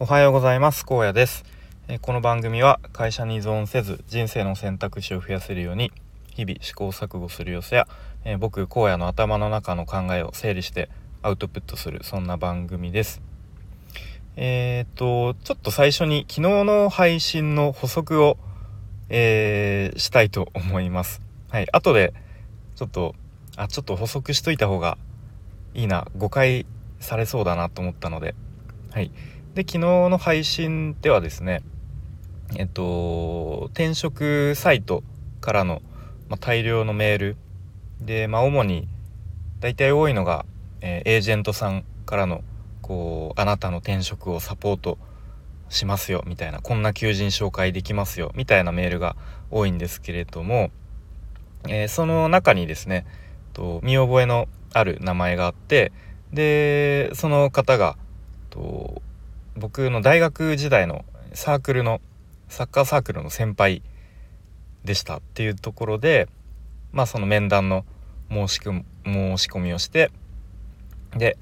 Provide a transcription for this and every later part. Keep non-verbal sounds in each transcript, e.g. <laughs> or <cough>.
おはようございます。荒野です。この番組は会社に依存せず人生の選択肢を増やせるように日々試行錯誤する様子や僕荒野の頭の中の考えを整理してアウトプットするそんな番組です。えー、っとちょっと最初に昨日の配信の補足を、えー、したいと思います。はい後でちょっとあちょっと補足しといた方がいいな誤解されそうだなと思ったのではい。で昨日の配信ではですねえっと転職サイトからの、ま、大量のメール。で、まあ、主に大体多いのが、えー、エージェントさんからのこうあなたの転職をサポートしますよみたいなこんな求人紹介できますよみたいなメールが多いんですけれども、えー、その中にですねと見覚えのある名前があってでその方がと僕の大学時代のサークルのサッカーサークルの先輩でしたっていうところでまあその面談の申し申し込みをしてで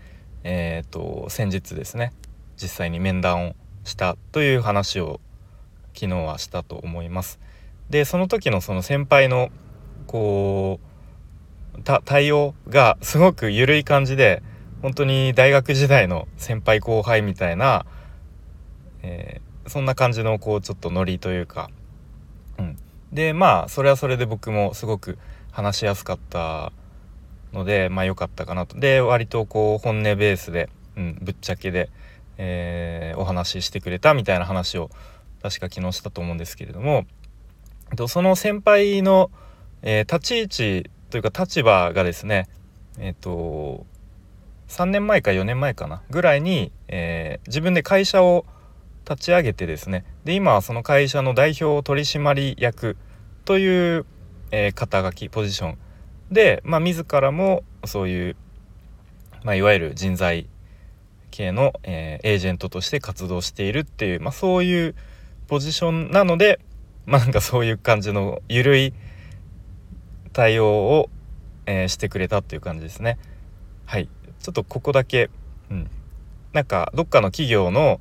えっ、ー、と先日ですね実際に面談をしたという話を昨日はしたと思います。でその時のその先輩のこう対応がすごく緩い感じで本当に大学時代の先輩後輩みたいなえー、そんな感じのこうちょっとノリというか、うん、でまあそれはそれで僕もすごく話しやすかったのでまあ良かったかなと。で割とこう本音ベースで、うん、ぶっちゃけで、えー、お話ししてくれたみたいな話を確か昨日したと思うんですけれども。その先輩の、えー、立ち位置というか立場がですねえっ、ー、と3年前か4年前かなぐらいに、えー、自分で会社を立ち上げてですねで今はその会社の代表取締役という、えー、肩書きポジション。で、まあ、自らもそういう、まあ、いわゆる人材系の、えー、エージェントとして活動しているっていう、まあ、そういうポジションなので、まあ、なんかそういう感じの緩い対応を、えー、してくれたっていう感じですね。はい。ちょっとここだけ、うん、なんかどっかの企業の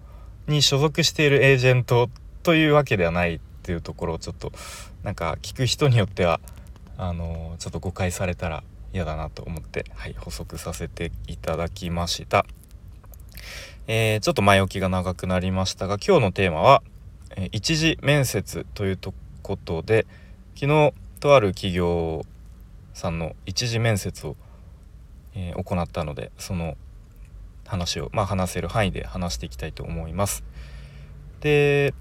に所属しているエージェントというわけではないっていうところをちょっとなんか聞く人によってはあのちょっと誤解されたら嫌だなと思って、はい、補足させていただきました。えー、ちょっと前置きが長くなりましたが今日のテーマは、えー、一次面接ということで昨日とある企業さんの一次面接を、えー、行ったのでその話を、まあ、話せる範囲で話していきたいと思います。で、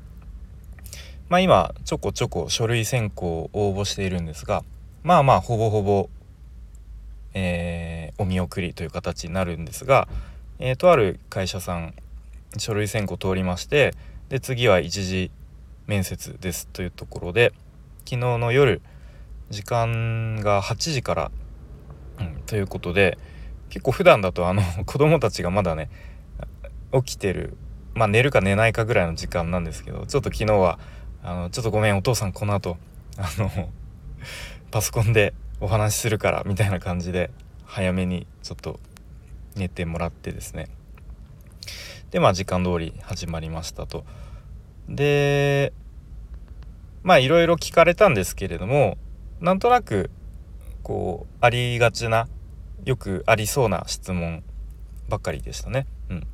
まあ、今ちょこちょこ書類選考を応募しているんですがまあまあほぼほぼ、えー、お見送りという形になるんですが、えー、とある会社さん書類選考通りましてで次は一次面接ですというところで昨日の夜時間が8時から、うん、ということで結構普段だとあの <laughs> 子供たちがまだね起きてるまあ寝るか寝ないかぐらいの時間なんですけどちょっと昨日はあのちょっとごめんお父さんこの後あの <laughs> パソコンでお話しするからみたいな感じで早めにちょっと寝てもらってですね。でまあ時間通り始まりましたと。でまあいろいろ聞かれたんですけれどもなんとなくこうありがちなよくありそうな質問ばっかりでしたね。うん。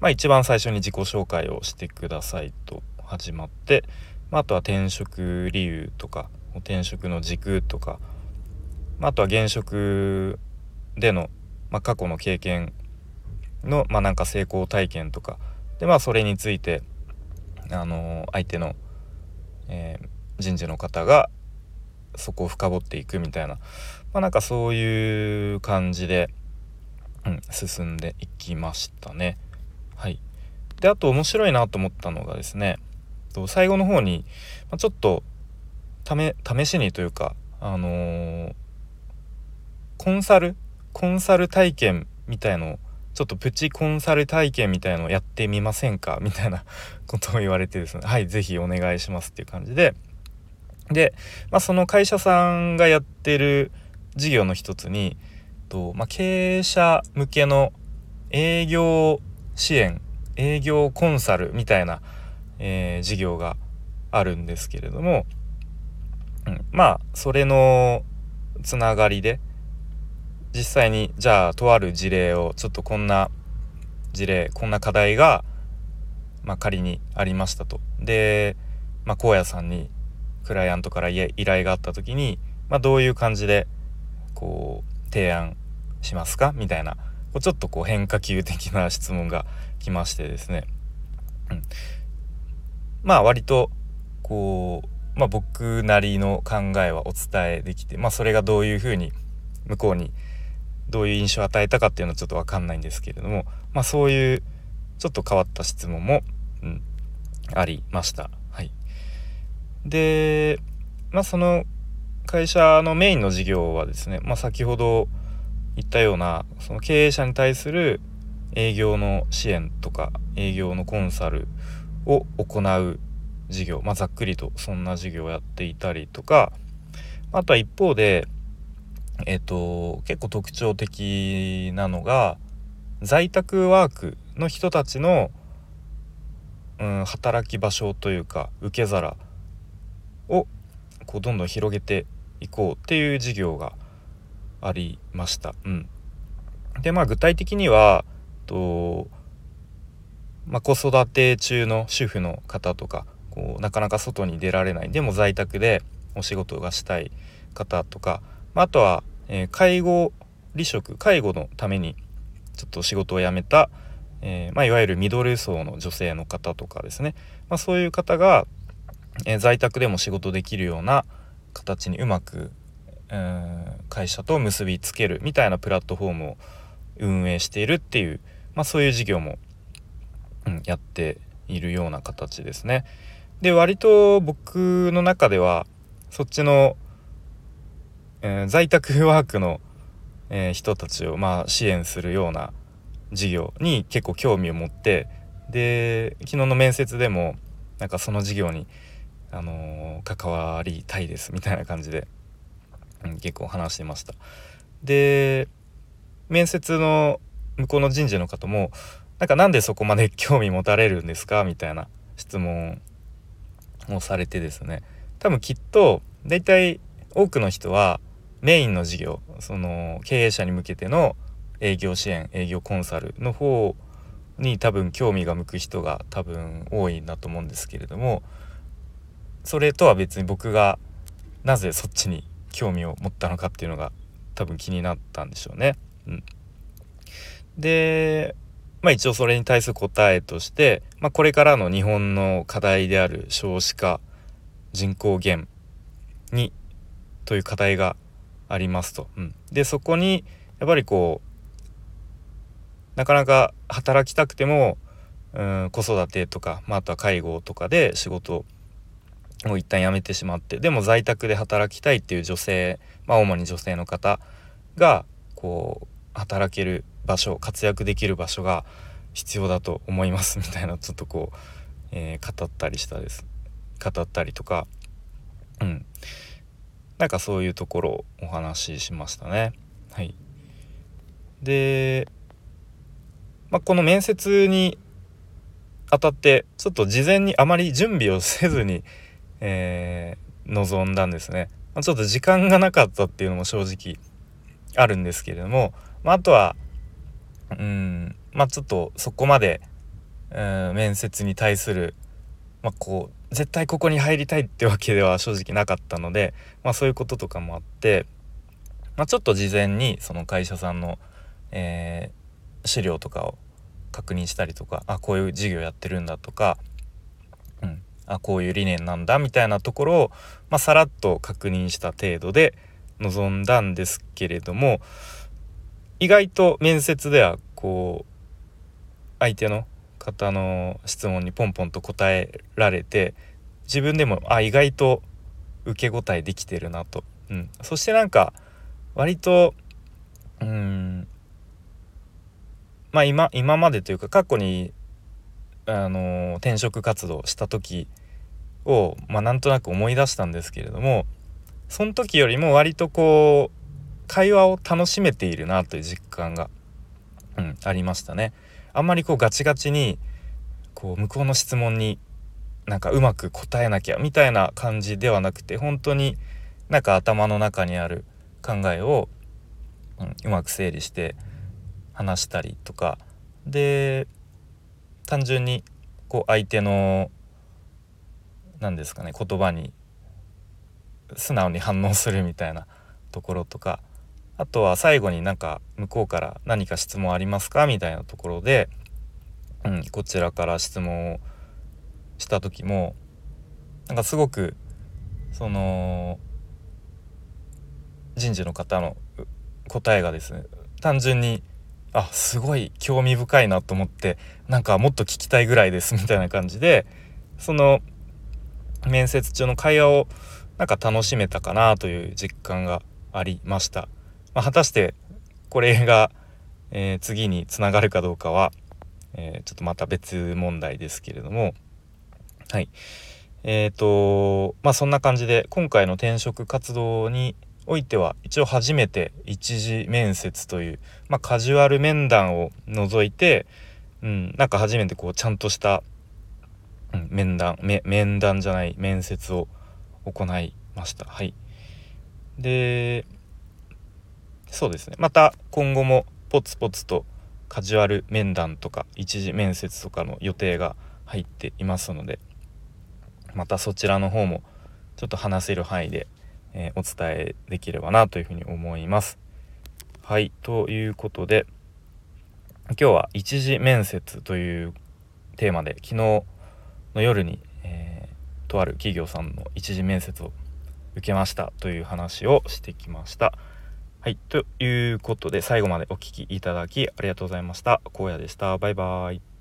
まあ一番最初に自己紹介をしてくださいと始まって、まあ、あとは転職理由とか転職の軸とか、まあ、あとは現職での、まあ、過去の経験の、まあ、なんか成功体験とかでまあそれについてあの相手の、えー、人事の方がそこを深掘っていくみたいなまあなんかそういう感じで、うん、進んでいきましたね。はい。であと面白いなと思ったのがですね最後の方に、ま、ちょっとため試しにというかあのー、コンサルコンサル体験みたいのをちょっとプチコンサル体験みたいのをやってみませんか？<laughs> みたいな <laughs> ことを言われてですねはい是非お願いしますっていう感じでで、まあ、その会社さんがやってる事業の一つにと、まあ、経営者向けの営業支援営業コンサルみたいな、えー、事業があるんですけれども、うん、まあそれのつながりで実際にじゃあとある事例をちょっとこんな事例こんな課題が、まあ、仮にありましたと。で、まあ、荒野さんにクライアントから依頼があった時に、まあ、どういう感じでこう提案しますか？みたいなこうちょっとこう変化球的な質問が来ましてですね、うん、まあ割とこう、まあ、僕なりの考えはお伝えできて、まあ、それがどういうふうに向こうにどういう印象を与えたかっていうのはちょっと分かんないんですけれども、まあ、そういうちょっと変わった質問も、うん、ありました。はい、で、まあ、その会社のメインの事業はですね、まあ、先ほど言ったようなその経営者に対する営業の支援とか営業のコンサルを行う事業、まあ、ざっくりとそんな事業をやっていたりとかあとは一方で、えっ、と結構特徴的なのが在宅ワークの人たちの、うん、働き場所というか受け皿をこうどんどん広げていこうっていう事業がありました。うん、でまあ具体的にはと、まあ、子育て中の主婦の方とかこうなかなか外に出られない。でも在宅でお仕事がしたい方とか、まあ、あとは、えー、介護離職介護のためにちょっと仕事を辞めた、えー、まあ、いわゆるミドル層の女性の方とかですね、まあ、そういう方が、え、在宅でも仕事できるような形にうまく、会社と結びつけるみたいなプラットフォームを運営しているっていう、まあ、そういう事業も、うん、やっているような形ですね。で割と僕の中ではそっちの、えー、在宅ワークの、えー、人たちを、まあ、支援するような事業に結構興味を持ってで昨日の面接でもなんかその事業にあの、関わりたいですみたいな感じで、うん、結構話してました。で面接の向こうの人事の方もなんかなんでそこまで興味持たれるんですかみたいな質問をされてですね多分きっと大体多くの人はメインの事業その経営者に向けての営業支援営業コンサルの方に多分興味が向く人が多分多いんだと思うんですけれどもそれとは別に僕がなぜそっちに興味を持ったのかっていうのが多分気になったんでしょうね。うん、でまあ一応それに対する答えとして、まあ、これからの日本の課題である少子化人口減にという課題がありますと。うん、でそこにやっぱりこうなかなか働きたくてもうん子育てとか、まあ、あとは介護とかで仕事を一旦辞めてしまってでも在宅で働きたいっていう女性、まあ、主に女性の方がこう働ける場所活躍できる場所が必要だと思います <laughs> みたいなちょっとこう、えー、語ったりしたです。語ったりとかうん。なんかそういうところをお話ししましたね。はい、で、まあ、この面接にあたってちょっと事前にあまり準備をせずにえー、臨んだんですね、ま、ちょっと時間がなかったっていうのも正直あるんですけれども、まあ、あとはうんまあちょっとそこまで、うん面接に対する、まあ、こう絶対ここに入りたいってわけでは正直なかったので、まあ、そういうこととかもあって、まあ、ちょっと事前にその会社さんの、えー、資料とかを確認したりとかあこういう事業やってるんだとかあこういう理念なんだみたいなところを、まあ、さらっと確認した程度で臨んだんですけれども意外と面接ではこう相手の方の質問にポンポンと答えられて自分でもあ意外と受け答えできてるなと、うん、そしてなんか割とうんまあ今今までというか過去にあの転職活動した時を、まあ、なんとなく思い出したんですけれどもその時よりも割とこう会話を楽しめているなという実感が、うん、ありましたね。あんまりこうガチガチにこう向こうの質問になんかうまく答えなきゃみたいな感じではなくて本当になんか頭の中にある考えを、うん、うまく整理して話したりとかで単純にこう相手の何ですかね言葉に素直に反応するみたいなところとかあとは最後になんか向こうから何か質問ありますかみたいなところで、うん、こちらから質問をした時もなんかすごくその人事の方の答えがですね単純にあすごい興味深いなと思ってなんかもっと聞きたいぐらいですみたいな感じでその面接中の会話をなんか楽しめたかなという実感がありました。まあ、果たしてこれが、えー、次につながるかどうかは、えー、ちょっとまた別問題ですけれどもはいえーとまあそんな感じで今回の転職活動においては一応初めて一次面接という、まあ、カジュアル面談を除いて、うん、なんか初めてこうちゃんとした、面談面談じゃない面接を行いました。はい、でそうですねまた今後もポツポツとカジュアル面談とか一次面接とかの予定が入っていますのでまたそちらの方もちょっと話せる範囲でえー、お伝えできればなというふうに思います。はいということで今日は一次面接というテーマで昨日の夜に、えー、とある企業さんの一次面接を受けましたという話をしてきました。はい。ということで、最後までお聴きいただきありがとうございました。荒野でした。バイバーイ。